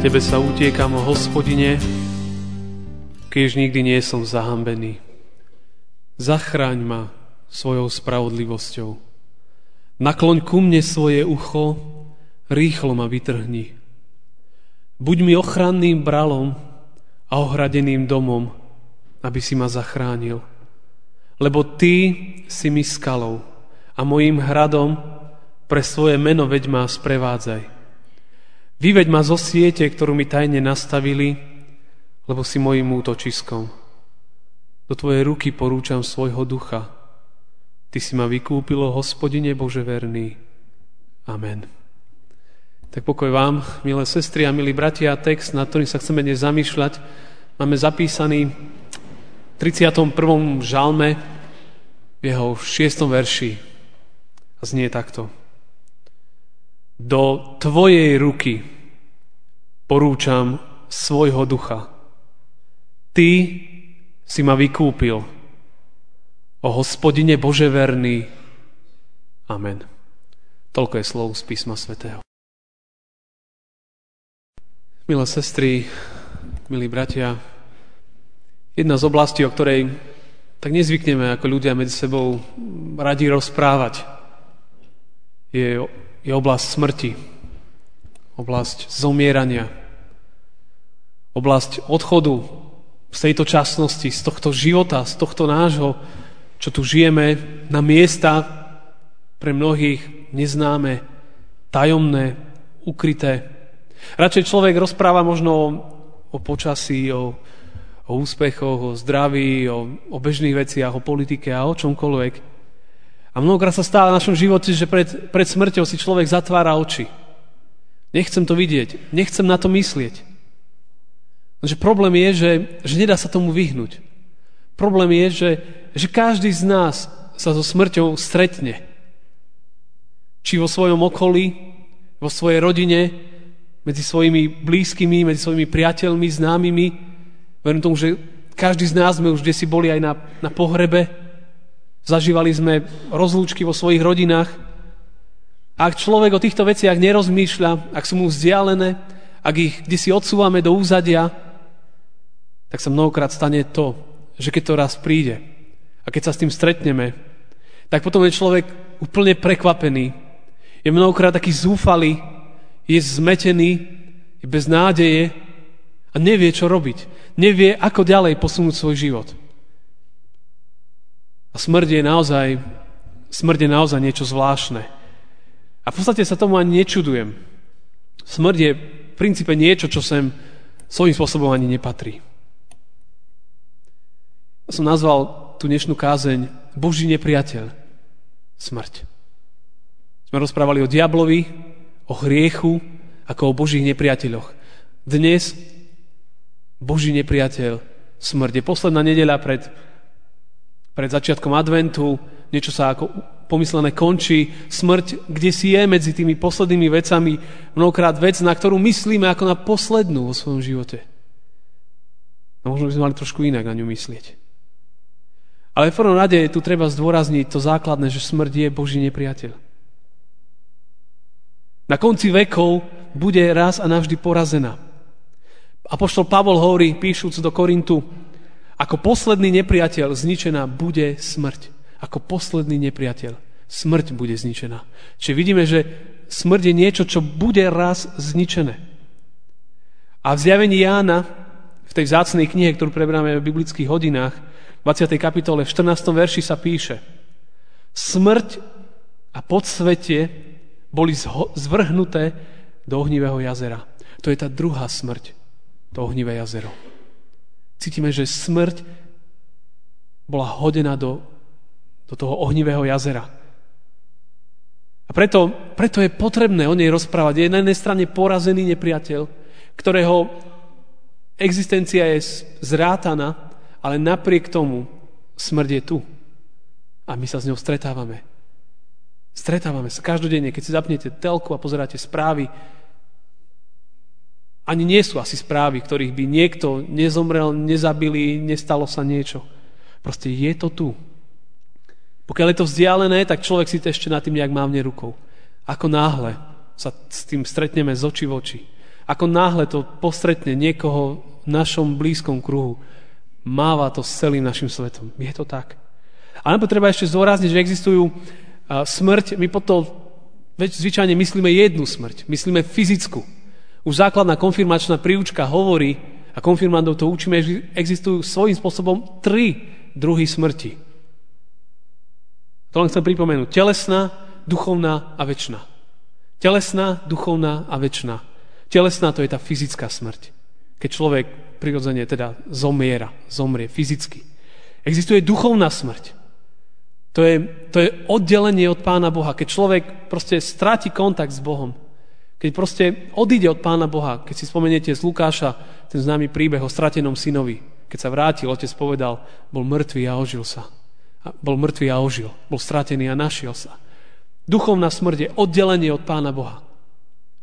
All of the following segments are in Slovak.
Tebe sa utiekam, o hospodine, keď nikdy nie som zahambený. Zachráň ma svojou spravodlivosťou. Nakloň ku mne svoje ucho, rýchlo ma vytrhni. Buď mi ochranným bralom a ohradeným domom, aby si ma zachránil. Lebo ty si mi skalou a mojim hradom pre svoje meno veď ma sprevádzaj. Vyveď ma zo siete, ktorú mi tajne nastavili, lebo si mojim útočiskom. Do Tvojej ruky porúčam svojho ducha. Ty si ma vykúpilo, hospodine Bože verný. Amen. Tak pokoj vám, milé sestry a milí bratia, text, na ktorým sa chceme dnes zamýšľať, máme zapísaný v 31. žalme v jeho 6. verši. A znie takto do Tvojej ruky porúčam svojho ducha. Ty si ma vykúpil. O hospodine Bože verný. Amen. Toľko je slov z písma svätého. Milé sestry, milí bratia, jedna z oblastí, o ktorej tak nezvykneme ako ľudia medzi sebou radi rozprávať, je je oblasť smrti, oblasť zomierania, oblasť odchodu z tejto časnosti, z tohto života, z tohto nášho, čo tu žijeme, na miesta pre mnohých neznáme, tajomné, ukryté. Radšej človek rozpráva možno o, počasí, o, o úspechoch, o zdraví, o, o bežných veciach, o politike a o čomkoľvek. A mnohokrát sa stáva v našom živote, že pred, pred smrťou si človek zatvára oči. Nechcem to vidieť, nechcem na to myslieť. Lenže problém je, že, že nedá sa tomu vyhnúť. Problém je, že, že každý z nás sa so smrťou stretne. Či vo svojom okolí, vo svojej rodine, medzi svojimi blízkymi, medzi svojimi priateľmi, známymi. Verím tomu, že každý z nás sme už kde si boli aj na, na pohrebe, Zažívali sme rozlúčky vo svojich rodinách. Ak človek o týchto veciach nerozmýšľa, ak sú mu vzdialené, ak ich kde si odsúvame do úzadia, tak sa mnohokrát stane to, že keď to raz príde a keď sa s tým stretneme, tak potom je človek úplne prekvapený. Je mnohokrát taký zúfalý, je zmetený, je bez nádeje a nevie, čo robiť. Nevie, ako ďalej posunúť svoj život. A smrť je naozaj, smrť je naozaj niečo zvláštne. A v podstate sa tomu ani nečudujem. Smrť je v princípe niečo, čo sem svojím spôsobom ani nepatrí. Ja som nazval tú dnešnú kázeň Boží nepriateľ. Smrť. Sme rozprávali o diablovi, o hriechu, ako o Božích nepriateľoch. Dnes Boží nepriateľ smrť. Je posledná nedeľa pred pred začiatkom adventu, niečo sa ako pomyslené končí, smrť, kde si je medzi tými poslednými vecami, mnohokrát vec, na ktorú myslíme ako na poslednú vo svojom živote. A možno by sme mali trošku inak na ňu myslieť. Ale v prvom rade tu treba zdôrazniť to základné, že smrť je Boží nepriateľ. Na konci vekov bude raz a navždy porazená. Apoštol Pavol hovorí, píšuc do Korintu, ako posledný nepriateľ zničená bude smrť. Ako posledný nepriateľ smrť bude zničená. Čiže vidíme, že smrť je niečo, čo bude raz zničené. A v zjavení Jána, v tej vzácnej knihe, ktorú preberáme v biblických hodinách, v 20. kapitole, v 14. verši sa píše Smrť a podsvetie boli zvrhnuté do ohnivého jazera. To je tá druhá smrť, to ohnivé jazero. Cítime, že smrť bola hodená do, do toho ohnivého jazera. A preto, preto je potrebné o nej rozprávať. Je na jednej strane porazený nepriateľ, ktorého Existencia je zrátana, ale napriek tomu smrť je tu. A my sa s ňou stretávame. Stretávame sa každodenne, keď si zapnete telku a pozeráte správy. Ani nie sú asi správy, ktorých by niekto nezomrel, nezabili, nestalo sa niečo. Proste je to tu. Pokiaľ je to vzdialené, tak človek si to ešte nad tým nejak mávne rukou. Ako náhle sa s tým stretneme z očí v oči, ako náhle to postretne niekoho v našom blízkom kruhu, máva to s celým našim svetom. Je to tak. A treba ešte zdôrazniť, že existujú smrť, my potom zvyčajne myslíme jednu smrť, myslíme fyzickú. Už základná konfirmačná príučka hovorí, a konfirmandov to učíme, že existujú svojím spôsobom tri druhy smrti. To len chcem pripomenúť. Telesná, duchovná a väčšná. Telesná, duchovná a väčšná. Telesná to je tá fyzická smrť. Keď človek prirodzene teda zomiera, zomrie fyzicky. Existuje duchovná smrť. To je, to je oddelenie od Pána Boha. Keď človek proste stráti kontakt s Bohom. Keď proste odíde od Pána Boha. Keď si spomeniete z Lukáša ten známy príbeh o stratenom synovi. Keď sa vrátil, otec povedal, bol mŕtvý a ožil sa. Bol mŕtvý a ožil. Bol stratený a našiel sa. Duchovná smrť je oddelenie od Pána Boha.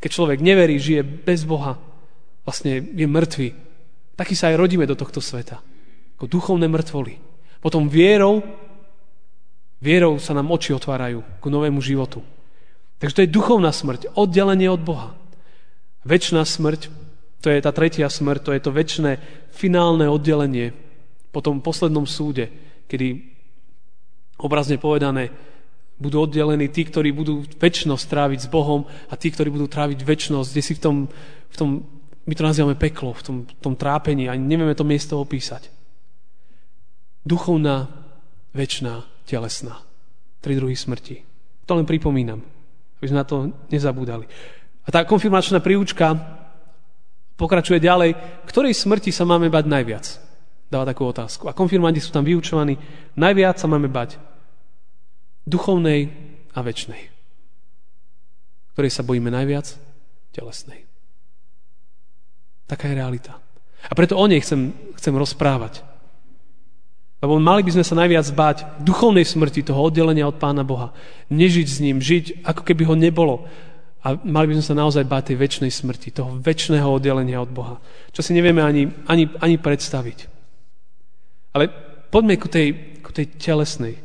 Keď človek neverí, žije bez Boha, vlastne je mŕtvý. Taký sa aj rodíme do tohto sveta. Ako duchovné mŕtvoly. Potom vierou Vierou sa nám oči otvárajú k novému životu. Takže to je duchovná smrť, oddelenie od Boha. Večná smrť, to je tá tretia smrť, to je to väčšné finálne oddelenie po tom poslednom súde, kedy obrazne povedané budú oddelení tí, ktorí budú väčšnosť tráviť s Bohom a tí, ktorí budú tráviť väčšnosť, kde si v tom, v tom my to nazývame peklo, v tom, tom trápení, ani nevieme to miesto opísať. Duchovná, väčšiná telesná. Tri druhy smrti. To len pripomínam, aby sme na to nezabúdali. A tá konfirmačná príučka pokračuje ďalej, ktorej smrti sa máme bať najviac? Dáva takú otázku. A konfirmanti sú tam vyučovaní, najviac sa máme bať duchovnej a väčšnej. Ktorej sa bojíme najviac? Telesnej. Taká je realita. A preto o nej chcem, chcem rozprávať. Lebo mali by sme sa najviac báť duchovnej smrti, toho oddelenia od Pána Boha. Nežiť s ním, žiť ako keby ho nebolo. A mali by sme sa naozaj báť tej väčšnej smrti, toho väčšného oddelenia od Boha. Čo si nevieme ani, ani, ani predstaviť. Ale poďme ku tej, ku tej telesnej.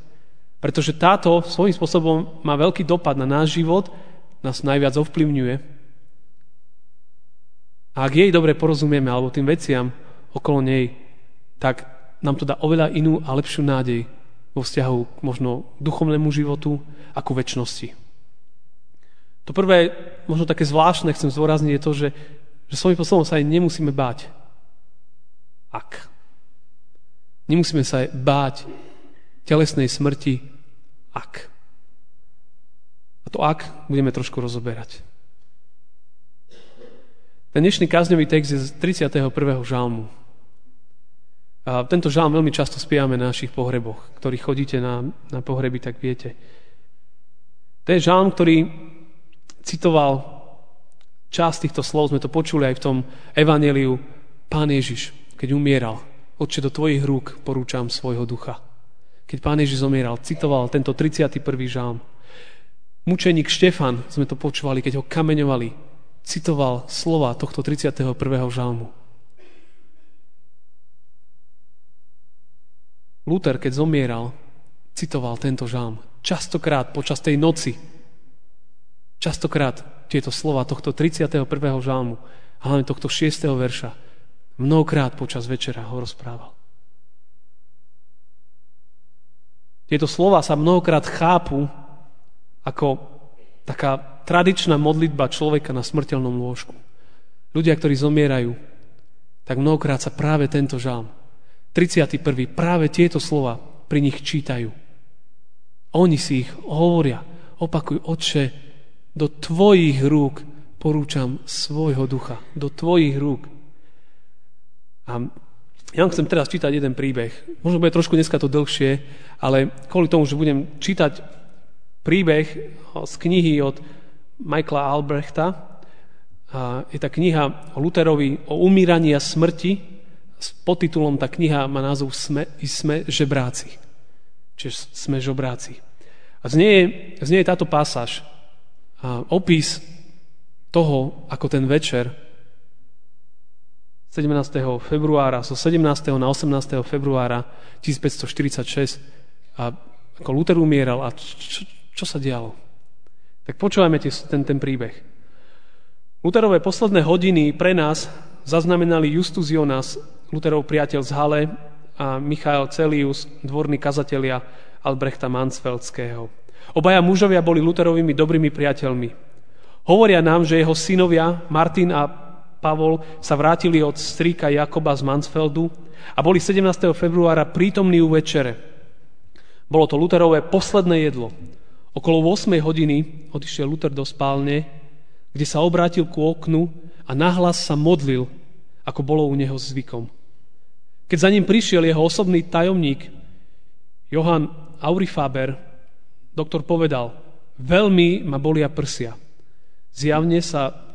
Pretože táto svojím spôsobom má veľký dopad na náš život, nás najviac ovplyvňuje. A ak jej dobre porozumieme, alebo tým veciam okolo nej, tak nám to dá oveľa inú a lepšiu nádej vo vzťahu k možno duchovnému životu a ku väčšnosti. To prvé, možno také zvláštne, chcem zdôrazniť, je to, že, že svojím spôsobom sa aj nemusíme báť. Ak. Nemusíme sa aj báť telesnej smrti, ak. A to ak budeme trošku rozoberať. Ten dnešný kázňový text je z 31. žalmu. A tento žalm veľmi často spievame na našich pohreboch. Ktorí chodíte na, na pohreby, tak viete. To je žalm, ktorý citoval časť týchto slov, sme to počuli aj v tom evaneliu. Pán Ježiš, keď umieral, Otče, do tvojich rúk porúčam svojho ducha. Keď pán Ježiš zomieral, citoval tento 31. žalm. Mučeník Štefan, sme to počúvali, keď ho kameňovali, citoval slova tohto 31. žalmu. Luther, keď zomieral, citoval tento žalm. Častokrát počas tej noci, častokrát tieto slova tohto 31. žalmu, hlavne tohto 6. verša, mnohokrát počas večera ho rozprával. Tieto slova sa mnohokrát chápu ako taká tradičná modlitba človeka na smrteľnom lôžku. Ľudia, ktorí zomierajú, tak mnohokrát sa práve tento žalm 31. práve tieto slova pri nich čítajú. Oni si ich hovoria, opakujú, Otče, do Tvojich rúk porúčam svojho ducha. Do Tvojich rúk. A ja vám chcem teraz čítať jeden príbeh. Možno bude trošku dneska to dlhšie, ale kvôli tomu, že budem čítať príbeh z knihy od Michaela Albrechta, je tá kniha o Luterovi o umíraní a smrti. S podtitulom tá kniha má názov Sme, sme žebráci. Čiže sme žobráci. A z nej, z nej je táto pasáž. A opis toho, ako ten večer 17. februára, zo 17. na 18. februára 1546 a ako Luther umieral a čo, čo sa dialo. Tak počúvajme ten, ten príbeh. Luterové posledné hodiny pre nás zaznamenali Justus Jonas, Luterov priateľ z Hale a Michael Celius, dvorní kazatelia Albrechta Mansfeldského. Obaja mužovia boli Luterovými dobrými priateľmi. Hovoria nám, že jeho synovia Martin a Pavol sa vrátili od strýka Jakoba z Mansfeldu a boli 17. februára prítomní u večere. Bolo to Luterové posledné jedlo. Okolo 8 hodiny odišiel Luther do spálne, kde sa obrátil ku oknu a nahlas sa modlil, ako bolo u neho zvykom. Keď za ním prišiel jeho osobný tajomník, Johann Aurifaber, doktor povedal, veľmi ma bolia prsia. Zjavne sa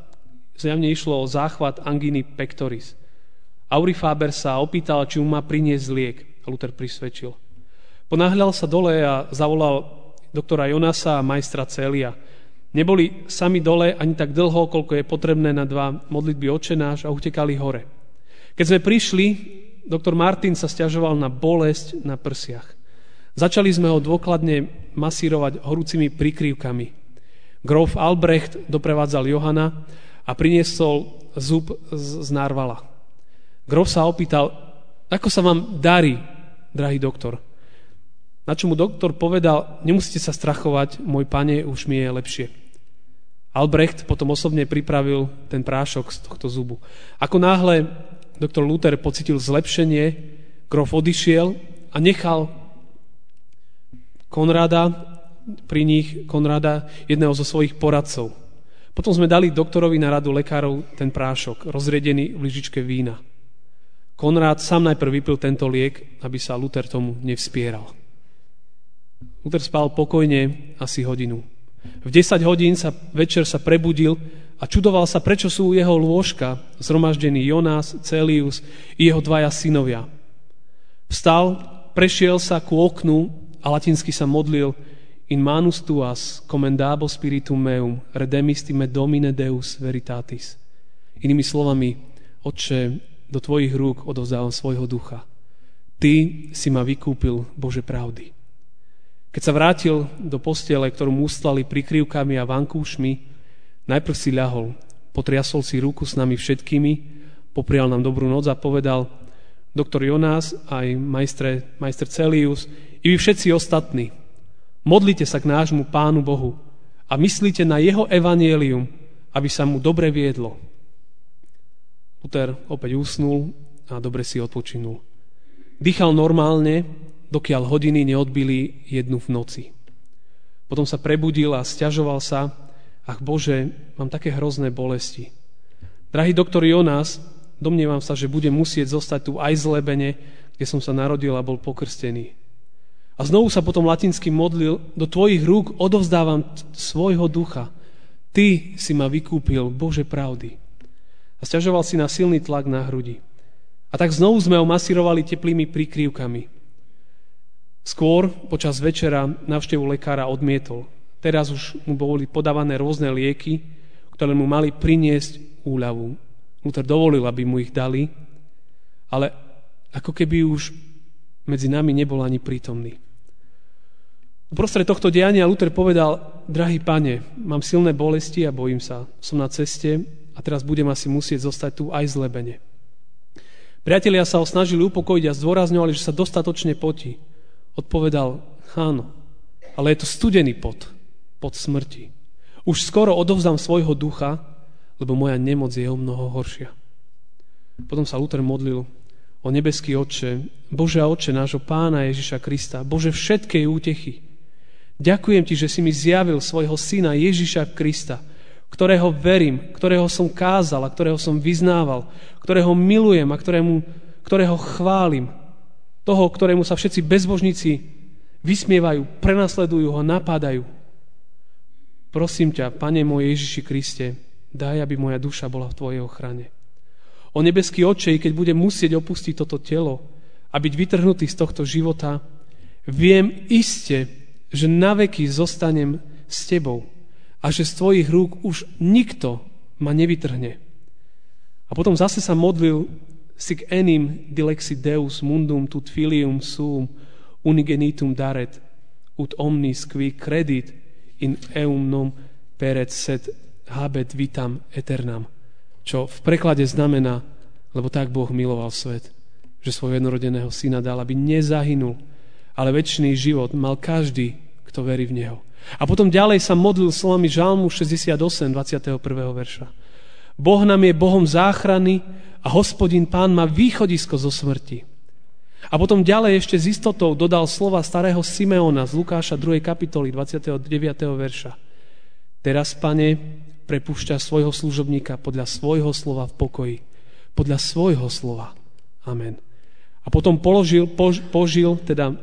Zjavne išlo o záchvat anginy pectoris. Aurifaber sa opýtal, či mu má priniesť liek. Luther prisvedčil. Ponáhľal sa dole a zavolal doktora Jonasa a majstra Celia. Neboli sami dole ani tak dlho, koľko je potrebné na dva modlitby očenáš a utekali hore. Keď sme prišli, doktor Martin sa stiažoval na bolesť na prsiach. Začali sme ho dôkladne masírovať horúcimi prikryvkami. Grof Albrecht doprevádzal Johana a priniesol zub z nárvala. Grof sa opýtal, ako sa vám darí, drahý doktor? Na čo mu doktor povedal, nemusíte sa strachovať, môj pane, už mi je lepšie. Albrecht potom osobne pripravil ten prášok z tohto zubu. Ako náhle doktor Luther pocitil zlepšenie, Grof odišiel a nechal Konrada, pri nich Konrada, jedného zo svojich poradcov. Potom sme dali doktorovi na radu lekárov ten prášok, rozriedený v lyžičke vína. Konrád sám najprv vypil tento liek, aby sa Luther tomu nevspieral. Luther spal pokojne asi hodinu. V 10 hodín sa večer sa prebudil a čudoval sa, prečo sú u jeho lôžka zhromaždení Jonás, Celius i jeho dvaja synovia. Vstal, prešiel sa ku oknu a latinsky sa modlil in manus tuas commendabo spiritum meum, redemisti me domine Deus veritatis. Inými slovami, Otče, do Tvojich rúk odovzdávam svojho ducha. Ty si ma vykúpil, Bože pravdy. Keď sa vrátil do postele, ktorú mu ustali prikryvkami a vankúšmi, najprv si ľahol, potriasol si ruku s nami všetkými, poprial nám dobrú noc a povedal, doktor Jonás, aj majstre, majster Celius, i vy všetci ostatní, Modlite sa k nášmu Pánu Bohu a myslíte na jeho evanielium, aby sa mu dobre viedlo. Luther opäť usnul a dobre si odpočinul. Dýchal normálne, dokiaľ hodiny neodbili jednu v noci. Potom sa prebudil a stiažoval sa, ach Bože, mám také hrozné bolesti. Drahý doktor Jonás, domnievam sa, že budem musieť zostať tu aj z Lebene, kde som sa narodil a bol pokrstený. A znovu sa potom latinsky modlil, do tvojich rúk odovzdávam svojho ducha. Ty si ma vykúpil, Bože pravdy. A stiažoval si na silný tlak na hrudi. A tak znovu sme ho masírovali teplými prikryvkami. Skôr, počas večera, navštevu lekára odmietol. Teraz už mu boli podávané rôzne lieky, ktoré mu mali priniesť úľavu. Luther dovolil, aby mu ich dali, ale ako keby už medzi nami nebol ani prítomný. Uprostred tohto diania Luther povedal, drahý pane, mám silné bolesti a bojím sa. Som na ceste a teraz budem asi musieť zostať tu aj zlebene. Priatelia sa ho snažili upokojiť a zdôrazňovali, že sa dostatočne potí. Odpovedal, áno, ale je to studený pot, pot smrti. Už skoro odovzdám svojho ducha, lebo moja nemoc je o mnoho horšia. Potom sa Luther modlil, o nebeský Otče, Bože a Otče nášho Pána Ježiša Krista, Bože všetkej útechy, Ďakujem ti, že si mi zjavil svojho syna Ježiša Krista, ktorého verím, ktorého som kázal a ktorého som vyznával, ktorého milujem a ktorému, ktorého chválim. Toho, ktorému sa všetci bezbožníci vysmievajú, prenasledujú ho, napádajú. Prosím ťa, Pane môj Ježiši Kriste, daj, aby moja duša bola v Tvojej ochrane. O nebeský očej, keď budem musieť opustiť toto telo a byť vytrhnutý z tohto života, viem iste, že naveky zostanem s Tebou a že z Tvojich rúk už nikto ma nevytrhne. A potom zase sa modlil sic enim dilexi Deus mundum tut filium suum unigenitum daret ut omnis qui credit in eum nom peret sed habet vitam eternam čo v preklade znamená, lebo tak Boh miloval svet, že svojho jednorodeného syna dal, aby nezahynul, ale väčší život mal každý, kto verí v Neho. A potom ďalej sa modlil slovami Žalmu 68, 21. verša. Boh nám je Bohom záchrany a hospodin pán má východisko zo smrti. A potom ďalej ešte s istotou dodal slova starého Simeona z Lukáša 2. kapitoly 29. verša. Teraz, pane, prepúšťa svojho služobníka podľa svojho slova v pokoji. Podľa svojho slova. Amen. A potom položil, pož, požil teda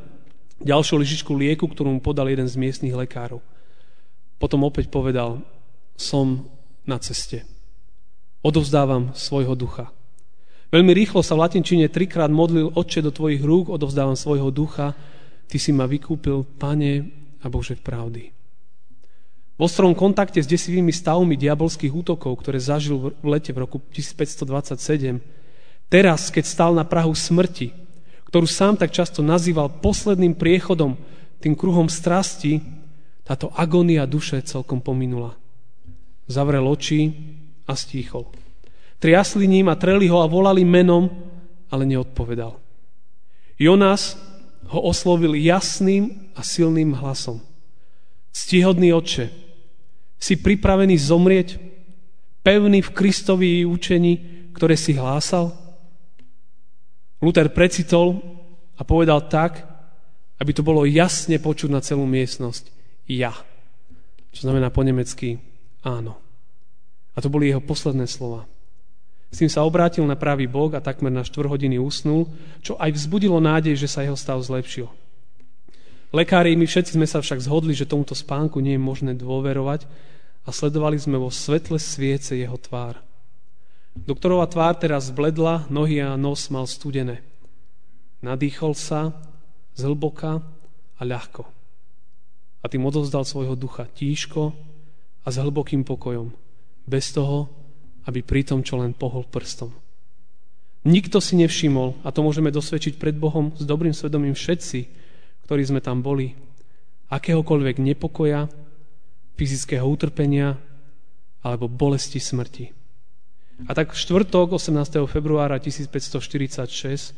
ďalšiu lyžičku lieku, ktorú mu podal jeden z miestnych lekárov. Potom opäť povedal, som na ceste. Odovzdávam svojho ducha. Veľmi rýchlo sa v latinčine trikrát modlil, Otče, do tvojich rúk odovzdávam svojho ducha, ty si ma vykúpil, Pane a Bože pravdy. V ostrom kontakte s desivými stavmi diabolských útokov, ktoré zažil v lete v roku 1527, teraz, keď stal na Prahu smrti, ktorú sám tak často nazýval posledným priechodom, tým kruhom strasti, táto agónia duše celkom pominula. Zavrel oči a stíchol. Triasli ním a treli ho a volali menom, ale neodpovedal. Jonás ho oslovil jasným a silným hlasom. Ctihodný oče, si pripravený zomrieť, pevný v Kristovi učení, ktoré si hlásal? Luther precitol a povedal tak, aby to bolo jasne počuť na celú miestnosť. Ja. Čo znamená po nemecky áno. A to boli jeho posledné slova. S tým sa obrátil na pravý bok a takmer na 4 hodiny usnul, čo aj vzbudilo nádej, že sa jeho stav zlepšil. Lekári, my všetci sme sa však zhodli, že tomuto spánku nie je možné dôverovať, a sledovali sme vo svetle sviece jeho tvár. Doktorová tvár teraz zbledla, nohy a nos mal studené. Nadýchol sa zhlboka a ľahko. A tým odovzdal svojho ducha tížko a s hlbokým pokojom, bez toho, aby pri tom čo len pohol prstom. Nikto si nevšimol, a to môžeme dosvedčiť pred Bohom s dobrým svedomím všetci, ktorí sme tam boli, akéhokoľvek nepokoja, fyzického utrpenia alebo bolesti smrti. A tak v štvrtok 18. februára 1546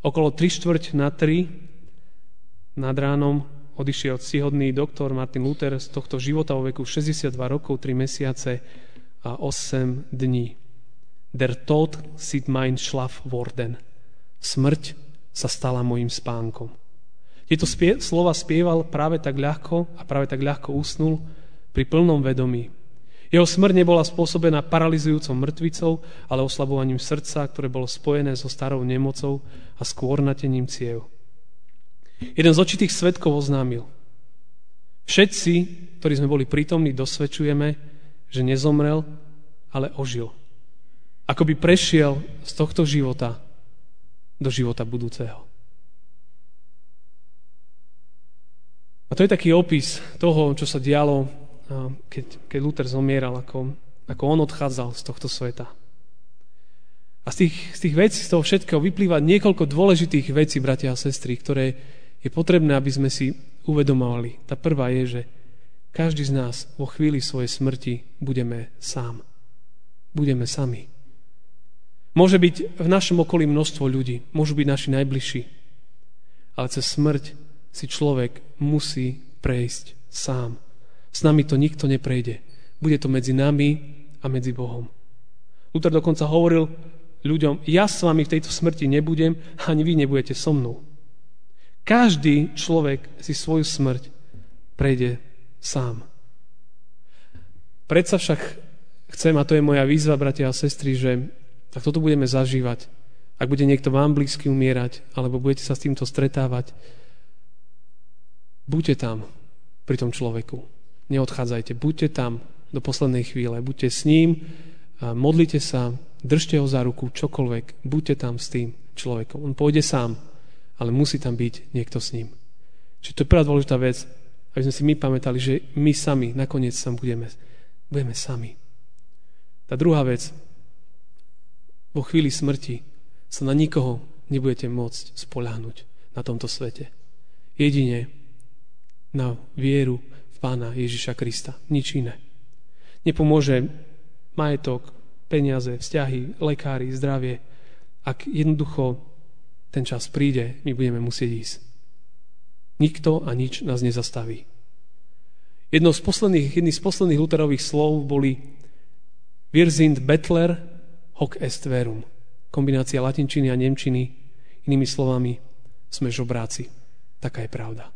okolo 3 štvrť na 3 nad ránom odišiel cihodný doktor Martin Luther z tohto života vo veku 62 rokov, 3 mesiace a 8 dní. Der Tod sit mein Schlaf worden. Smrť sa stala mojim spánkom. Tieto spie- slova spieval práve tak ľahko a práve tak ľahko usnul, pri plnom vedomí. Jeho smrť nebola spôsobená paralizujúcou mŕtvicou, ale oslabovaním srdca, ktoré bolo spojené so starou nemocou a skôr natením ciev. Jeden z očitých svetkov oznámil. Všetci, ktorí sme boli prítomní, dosvedčujeme, že nezomrel, ale ožil. Ako by prešiel z tohto života do života budúceho. A to je taký opis toho, čo sa dialo keď, keď Luther zomieral, ako, ako on odchádzal z tohto sveta. A z tých, z tých vecí, z toho všetkého vyplýva niekoľko dôležitých vecí, bratia a sestry, ktoré je potrebné, aby sme si uvedomovali. Tá prvá je, že každý z nás vo chvíli svojej smrti budeme sám. Budeme sami. Môže byť v našom okolí množstvo ľudí, môžu byť naši najbližší, ale cez smrť si človek musí prejsť sám. S nami to nikto neprejde. Bude to medzi nami a medzi Bohom. Luther dokonca hovoril ľuďom, ja s vami v tejto smrti nebudem, ani vy nebudete so mnou. Každý človek si svoju smrť prejde sám. Predsa však chcem, a to je moja výzva, bratia a sestry, že ak toto budeme zažívať, ak bude niekto vám blízky umierať, alebo budete sa s týmto stretávať, buďte tam pri tom človeku. Neodchádzajte, buďte tam do poslednej chvíle. Buďte s ním, modlite sa, držte ho za ruku, čokoľvek, buďte tam s tým človekom. On pôjde sám, ale musí tam byť niekto s ním. Čiže to je prvá dôležitá vec, aby sme si my pamätali, že my sami nakoniec tam budeme, budeme sami. Tá druhá vec, vo chvíli smrti sa na nikoho nebudete môcť spoľahnúť na tomto svete. Jedine na vieru v Pána Ježiša Krista. Nič iné. Nepomôže majetok, peniaze, vzťahy, lekári, zdravie. Ak jednoducho ten čas príde, my budeme musieť ísť. Nikto a nič nás nezastaví. Jedno z posledných, jedný z posledných Luterových slov boli Wir sind Bettler hoc est verum. Kombinácia latinčiny a nemčiny. Inými slovami, sme žobráci. Taká je pravda.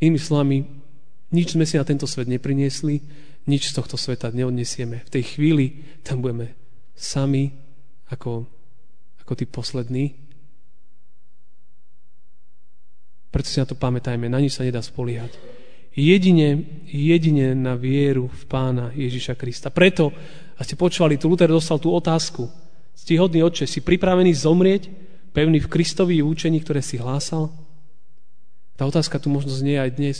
Inými slovami, nič sme si na tento svet nepriniesli, nič z tohto sveta neodnesieme. V tej chvíli tam budeme sami, ako, ako tí poslední, Preto si na to pamätajme, na nič sa nedá spoliehať. Jedine, jedine na vieru v Pána Ježiša Krista. Preto, a ste počúvali, tu Luther dostal tú otázku. Stihodný oče, si pripravený zomrieť, pevný v Kristovi účení, ktoré si hlásal? Tá otázka tu možno znie aj dnes.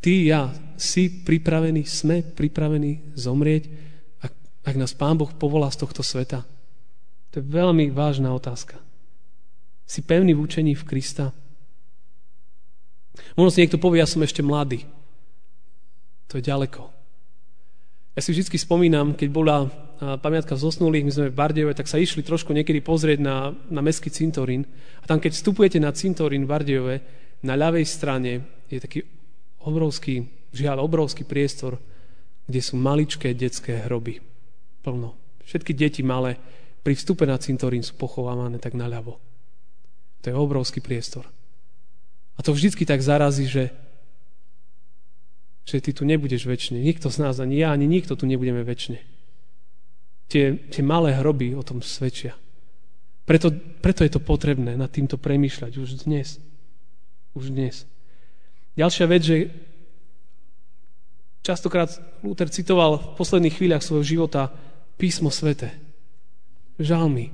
Ty, ja, si pripravený, sme pripravení zomrieť, ak, ak nás Pán Boh povolá z tohto sveta? To je veľmi vážna otázka. Si pevný v účení v Krista? Možno si niekto povie, ja som ešte mladý. To je ďaleko. Ja si vždy spomínam, keď bola pamiatka zosnulých, my sme v Bardejove, tak sa išli trošku niekedy pozrieť na, na mestský cintorín. A tam, keď vstupujete na cintorín v Bardejove, na ľavej strane je taký obrovský, žiaľ, obrovský priestor, kde sú maličké detské hroby. Plno. Všetky deti malé pri vstupe na cintorín sú pochovávané tak naľavo. To je obrovský priestor. A to vždycky tak zarazí, že, že ty tu nebudeš väčšine. Nikto z nás, ani ja, ani nikto tu nebudeme väčšine. Tie, tie malé hroby o tom svedčia. Preto, preto je to potrebné nad týmto premýšľať už dnes. Už dnes. Ďalšia vec, že častokrát Luther citoval v posledných chvíľach svojho života písmo svete. Žalmy.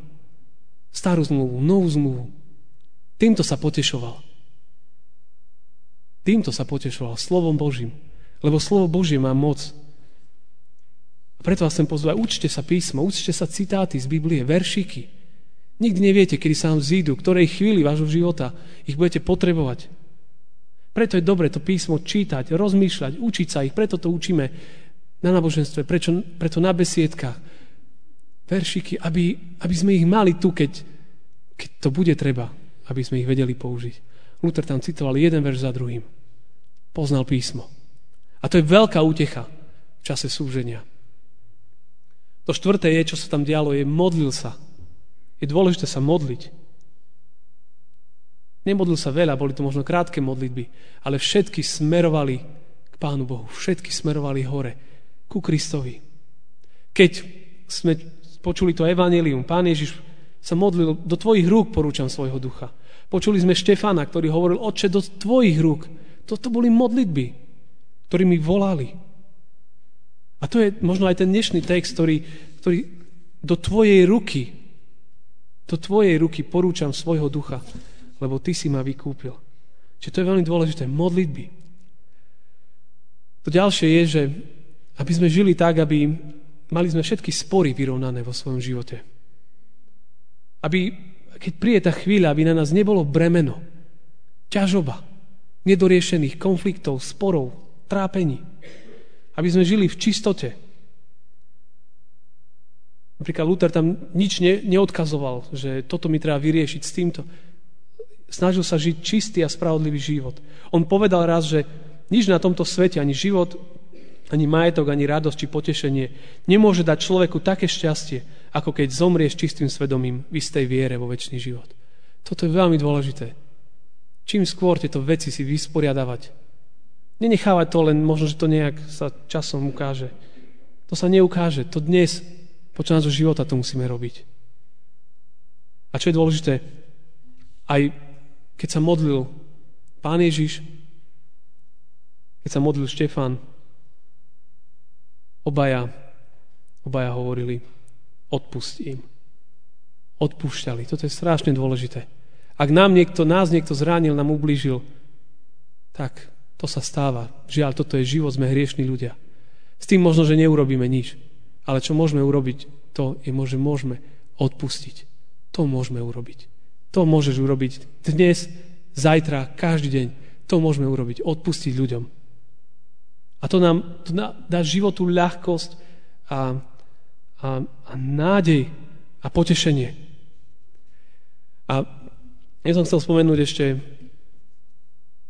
Starú zmluvu, novú zmluvu. Týmto sa potešoval. Týmto sa potešoval, slovom Božím. Lebo slovo Božie má moc. A preto vás chcem pozvať, učte sa písmo, učte sa citáty z Biblie, veršiky. Nikdy neviete, kedy sa vám vzídu, ktorej chvíli vášho života ich budete potrebovať. Preto je dobre to písmo čítať, rozmýšľať, učiť sa ich, preto to učíme na náboženstve, prečo, preto na besiedkách. Veršiky, aby, aby sme ich mali tu, keď, keď to bude treba, aby sme ich vedeli použiť. Luther tam citoval jeden verš za druhým poznal písmo. A to je veľká útecha v čase súženia. To štvrté je, čo sa tam dialo, je modlil sa. Je dôležité sa modliť. Nemodlil sa veľa, boli to možno krátke modlitby, ale všetky smerovali k Pánu Bohu. Všetky smerovali hore, ku Kristovi. Keď sme počuli to evanelium, Pán Ježiš sa modlil, do tvojich rúk porúčam svojho ducha. Počuli sme Štefana, ktorý hovoril, oče, do tvojich rúk toto boli modlitby, ktorými volali. A to je možno aj ten dnešný text, ktorý, ktorý do tvojej ruky, do tvojej ruky porúčam svojho ducha, lebo ty si ma vykúpil. Čiže to je veľmi dôležité. Modlitby. To ďalšie je, že aby sme žili tak, aby mali sme všetky spory vyrovnané vo svojom živote. Aby, keď príde tá chvíľa, aby na nás nebolo bremeno, ťažoba, nedoriešených konfliktov, sporov, trápení. Aby sme žili v čistote. Napríklad Luther tam nič ne, neodkazoval, že toto mi treba vyriešiť s týmto. Snažil sa žiť čistý a spravodlivý život. On povedal raz, že nič na tomto svete, ani život, ani majetok, ani radosť či potešenie nemôže dať človeku také šťastie, ako keď zomrie s čistým svedomím v istej viere vo väčší život. Toto je veľmi dôležité. Čím skôr tieto veci si vysporiadavať. Nenechávať to len, možno, že to nejak sa časom ukáže. To sa neukáže. To dnes, počas nášho života to musíme robiť. A čo je dôležité, aj keď sa modlil Pán Ježiš, keď sa modlil Štefan, Obaja, obaja hovorili, odpustím. Odpúšťali. Toto je strašne dôležité. Ak nám niekto, nás niekto zránil, nám ublížil, tak to sa stáva. Žiaľ, toto je život, sme hriešní ľudia. S tým možno, že neurobíme nič. Ale čo môžeme urobiť, to je, že môžeme odpustiť. To môžeme urobiť. To môžeš urobiť dnes, zajtra, každý deň. To môžeme urobiť. Odpustiť ľuďom. A to nám to dá životu ľahkosť a, a, a nádej a potešenie. A ja som chcel spomenúť ešte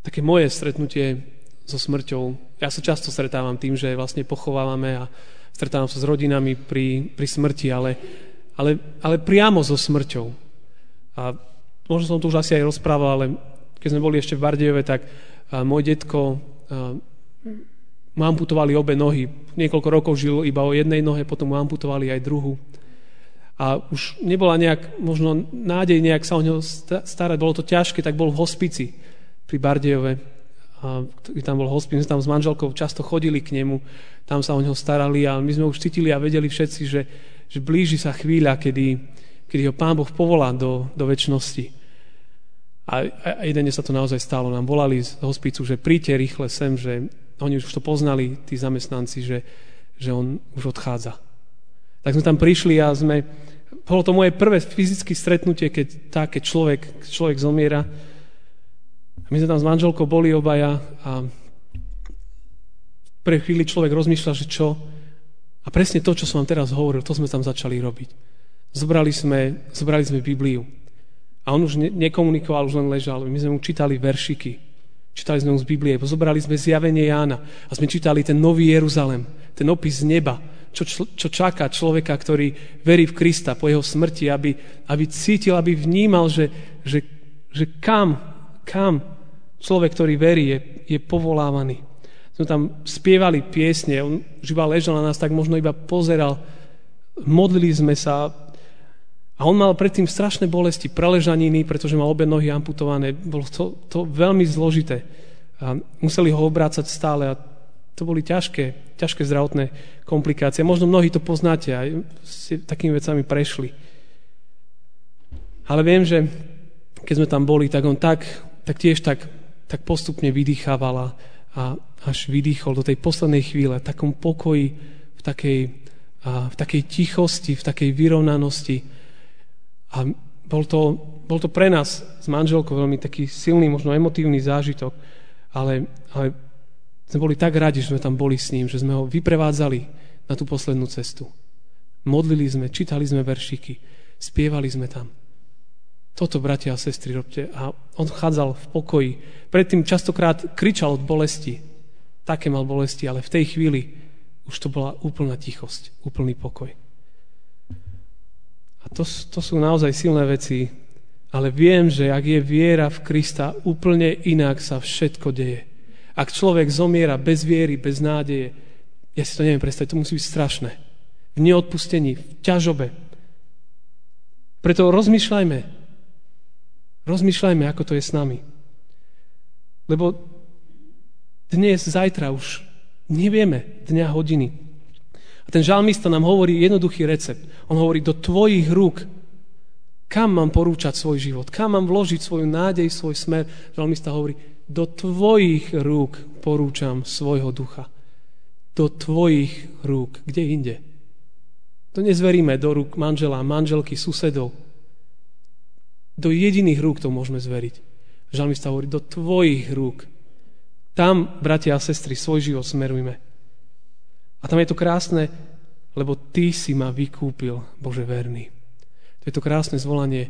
také moje stretnutie so smrťou. Ja sa často stretávam tým, že vlastne pochovávame a stretávam sa s rodinami pri, pri smrti, ale, ale, ale priamo so smrťou. A možno som tu už asi aj rozprával, ale keď sme boli ešte v Bardejove, tak môj detko mu amputovali obe nohy. Niekoľko rokov žil iba o jednej nohe, potom mu amputovali aj druhú. A už nebola nejak, možno nádej nejak sa o neho starať, bolo to ťažké, tak bol v hospici pri Bardejove. A tam bol hospic, sme tam s manželkou často chodili k nemu, tam sa o neho starali a my sme už cítili a vedeli všetci, že, že blíži sa chvíľa, kedy, kedy ho Pán Boh povolá do, do väčšnosti. A, a jeden sa to naozaj stalo. Nám volali z hospicu, že príďte rýchle sem, že oni už to poznali, tí zamestnanci, že, že on už odchádza. Tak sme tam prišli a sme, bolo to moje prvé fyzické stretnutie, keď keď človek, človek zomiera, my sme tam s manželkou boli obaja a pre chvíli človek rozmýšľa, že čo. A presne to, čo som vám teraz hovoril, to sme tam začali robiť. Zobrali sme, zobrali sme Bibliu. A on už ne, nekomunikoval, už len ležal. My sme mu čítali veršiky. Čítali sme mu z Biblie. Zobrali sme zjavenie Jána. A sme čítali ten nový Jeruzalem. Ten opis z neba. Čo, čo čaká človeka, ktorý verí v Krista po jeho smrti, aby, aby cítil, aby vnímal, že, že, že kam, kam Človek, ktorý verí, je, je povolávaný. Sme tam spievali piesne, on už ležal na nás, tak možno iba pozeral. Modlili sme sa a on mal predtým strašné bolesti, preležaniny, pretože mal obe nohy amputované. Bolo to, to veľmi zložité. A museli ho obrácať stále a to boli ťažké, ťažké zdravotné komplikácie. Možno mnohí to poznáte a ste takými vecami prešli. Ale viem, že keď sme tam boli, tak on tak, tak tiež tak tak postupne vydýchávala a až vydýchol do tej poslednej chvíle v takom pokoji, v takej, v takej tichosti, v takej vyrovnanosti. A bol to, bol to pre nás s manželkou veľmi taký silný, možno emotívny zážitok, ale, ale sme boli tak radi, že sme tam boli s ním, že sme ho vyprevádzali na tú poslednú cestu. Modlili sme, čítali sme veršiky, spievali sme tam. Toto, bratia a sestry, robte. A on chádzal v pokoji. Predtým častokrát kričal od bolesti. Také mal bolesti, ale v tej chvíli už to bola úplná tichosť, úplný pokoj. A to, to sú naozaj silné veci, ale viem, že ak je viera v Krista, úplne inak sa všetko deje. Ak človek zomiera bez viery, bez nádeje, ja si to neviem predstaviť, to musí byť strašné. V neodpustení, v ťažobe. Preto rozmýšľajme, Rozmýšľajme, ako to je s nami. Lebo dnes, zajtra už nevieme dňa, hodiny. A ten žalmista nám hovorí jednoduchý recept. On hovorí, do tvojich rúk, kam mám porúčať svoj život, kam mám vložiť svoju nádej, svoj smer. Žalmista hovorí, do tvojich rúk porúčam svojho ducha. Do tvojich rúk. Kde inde? To nezveríme do rúk manžela, manželky, susedov, do jediných rúk to môžeme zveriť. Žalmista hovorí, do tvojich rúk. Tam, bratia a sestry, svoj život smerujme. A tam je to krásne, lebo ty si ma vykúpil, Bože verný. To je to krásne zvolanie,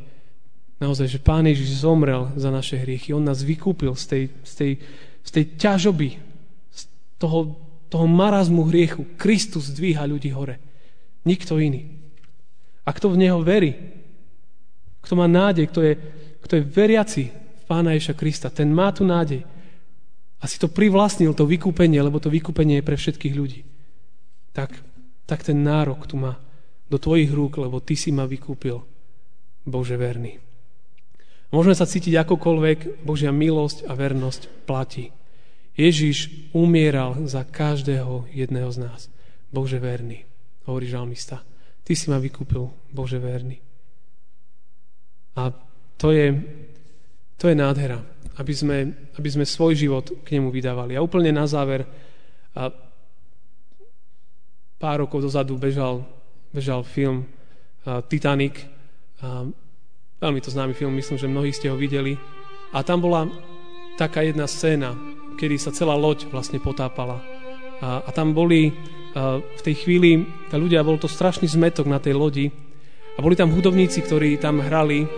naozaj, že Pán Ježiš zomrel za naše hriechy. On nás vykúpil z tej, z tej, z tej ťažoby, z toho, toho marazmu hriechu. Kristus dvíha ľudí hore. Nikto iný. A kto v Neho verí, kto má nádej, kto je, kto je veriaci v Pána Ježa Krista, ten má tu nádej. A si to privlastnil, to vykúpenie, lebo to vykúpenie je pre všetkých ľudí. Tak, tak ten nárok tu má do tvojich rúk, lebo ty si ma vykúpil, Bože verný. Môžeme sa cítiť akokoľvek, Božia milosť a vernosť platí. Ježiš umieral za každého jedného z nás. Bože verný, hovorí žalmista. Ty si ma vykúpil, Bože verný. A to je, to je nádhera, aby sme, aby sme svoj život k nemu vydávali. A úplne na záver, a pár rokov dozadu bežal, bežal film Titanic. A, veľmi to známy film, myslím, že mnohí ste ho videli. A tam bola taká jedna scéna, kedy sa celá loď vlastne potápala. A, a tam boli v tej chvíli ľudia, bol to strašný zmetok na tej lodi a boli tam hudobníci, ktorí tam hrali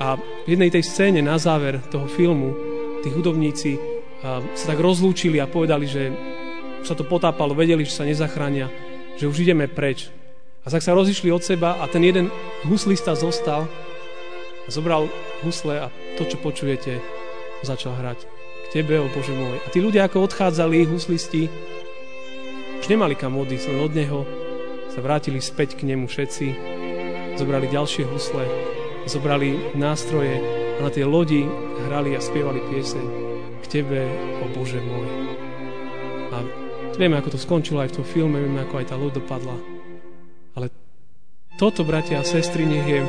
a v jednej tej scéne na záver toho filmu tí hudobníci sa tak rozlúčili a povedali, že sa to potápalo, vedeli, že sa nezachránia, že už ideme preč. A tak sa rozišli od seba a ten jeden huslista zostal a zobral husle a to, čo počujete, začal hrať. K tebe, o Bože môj. A tí ľudia, ako odchádzali, huslisti, už nemali kam odísť, len od neho sa vrátili späť k nemu všetci, zobrali ďalšie husle, zobrali nástroje a na tej lodi hrali a spievali pieseň k Tebe, o Bože môj. A vieme, ako to skončilo aj v tom filme, vieme, ako aj tá loď dopadla. Ale toto, bratia a sestry, nech je,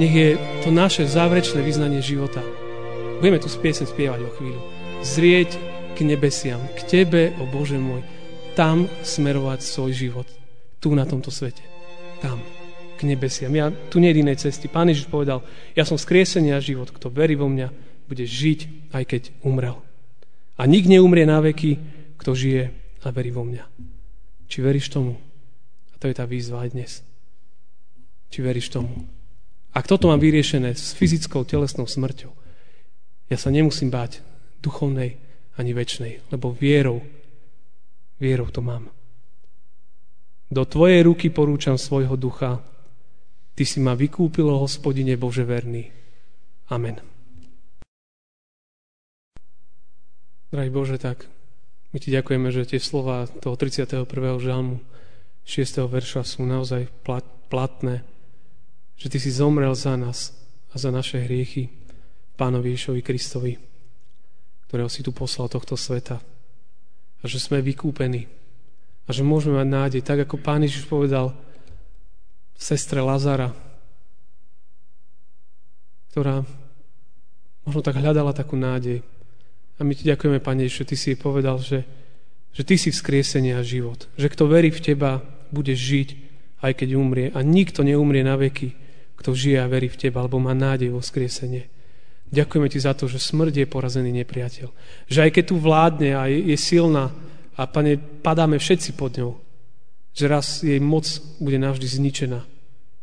nech je to naše záverečné vyznanie života. Budeme tu piesen spievať o chvíľu. Zrieť k nebesiam, k Tebe, o Bože môj tam smerovať svoj život. Tu na tomto svete. Tam. K nebesiam. Ja, tu nie je inej cesty. Pán Ježiš povedal, ja som skriesenia život. Kto verí vo mňa, bude žiť, aj keď umrel. A nik neumrie na veky, kto žije a verí vo mňa. Či veríš tomu? A to je tá výzva aj dnes. Či veríš tomu? Ak toto mám vyriešené s fyzickou telesnou smrťou, ja sa nemusím báť duchovnej ani väčšnej, lebo vierou Vierou to mám. Do Tvojej ruky porúčam svojho ducha. Ty si ma vykúpil, hospodine Bože verný. Amen. Drahý Bože, tak my Ti ďakujeme, že tie slova toho 31. žalmu 6. verša sú naozaj platné, že Ty si zomrel za nás a za naše hriechy Pánovi Ježovi Kristovi, ktorého si tu poslal tohto sveta a že sme vykúpení a že môžeme mať nádej, tak ako Pán Ježiš povedal sestre Lazara, ktorá možno tak hľadala takú nádej. A my ti ďakujeme, Pane že Ty si jej povedal, že, že Ty si vzkriesenie a život. Že kto verí v Teba, bude žiť, aj keď umrie. A nikto neumrie na veky, kto žije a verí v Teba, alebo má nádej vo vzkriesenie. Ďakujeme ti za to, že smrť je porazený nepriateľ. Že aj keď tu vládne a je, je silná a pane, padáme všetci pod ňou, že raz jej moc bude navždy zničená.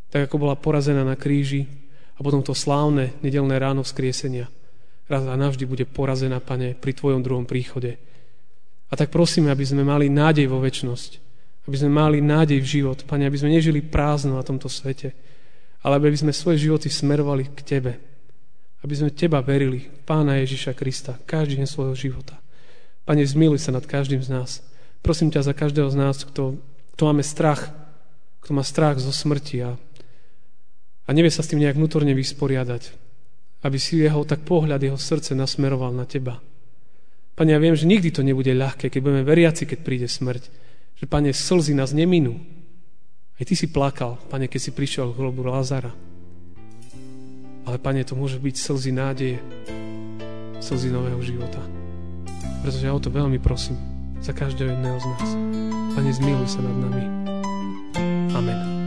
Tak ako bola porazená na kríži a potom to slávne nedelné ráno vzkriesenia. Raz a navždy bude porazená, pane, pri tvojom druhom príchode. A tak prosíme, aby sme mali nádej vo väčnosť. Aby sme mali nádej v život. Pane, aby sme nežili prázdno na tomto svete. Ale aby sme svoje životy smerovali k Tebe aby sme Teba verili, Pána Ježiša Krista, každý deň svojho života. Pane, zmiluj sa nad každým z nás. Prosím ťa za každého z nás, kto, kto máme strach, kto má strach zo smrti a, a nevie sa s tým nejak vnútorne vysporiadať, aby si jeho tak pohľad, jeho srdce nasmeroval na Teba. Pane, ja viem, že nikdy to nebude ľahké, keď budeme veriaci, keď príde smrť. Že, Pane, slzy nás neminú. Aj Ty si plakal, Pane, keď si prišiel k hrobu Lazara. Ale, Pane, to môže byť slzy nádeje, slzy nového života. Pretože ja o to veľmi prosím za každého jedného z nás. Pane, zmiluj sa nad nami. Amen.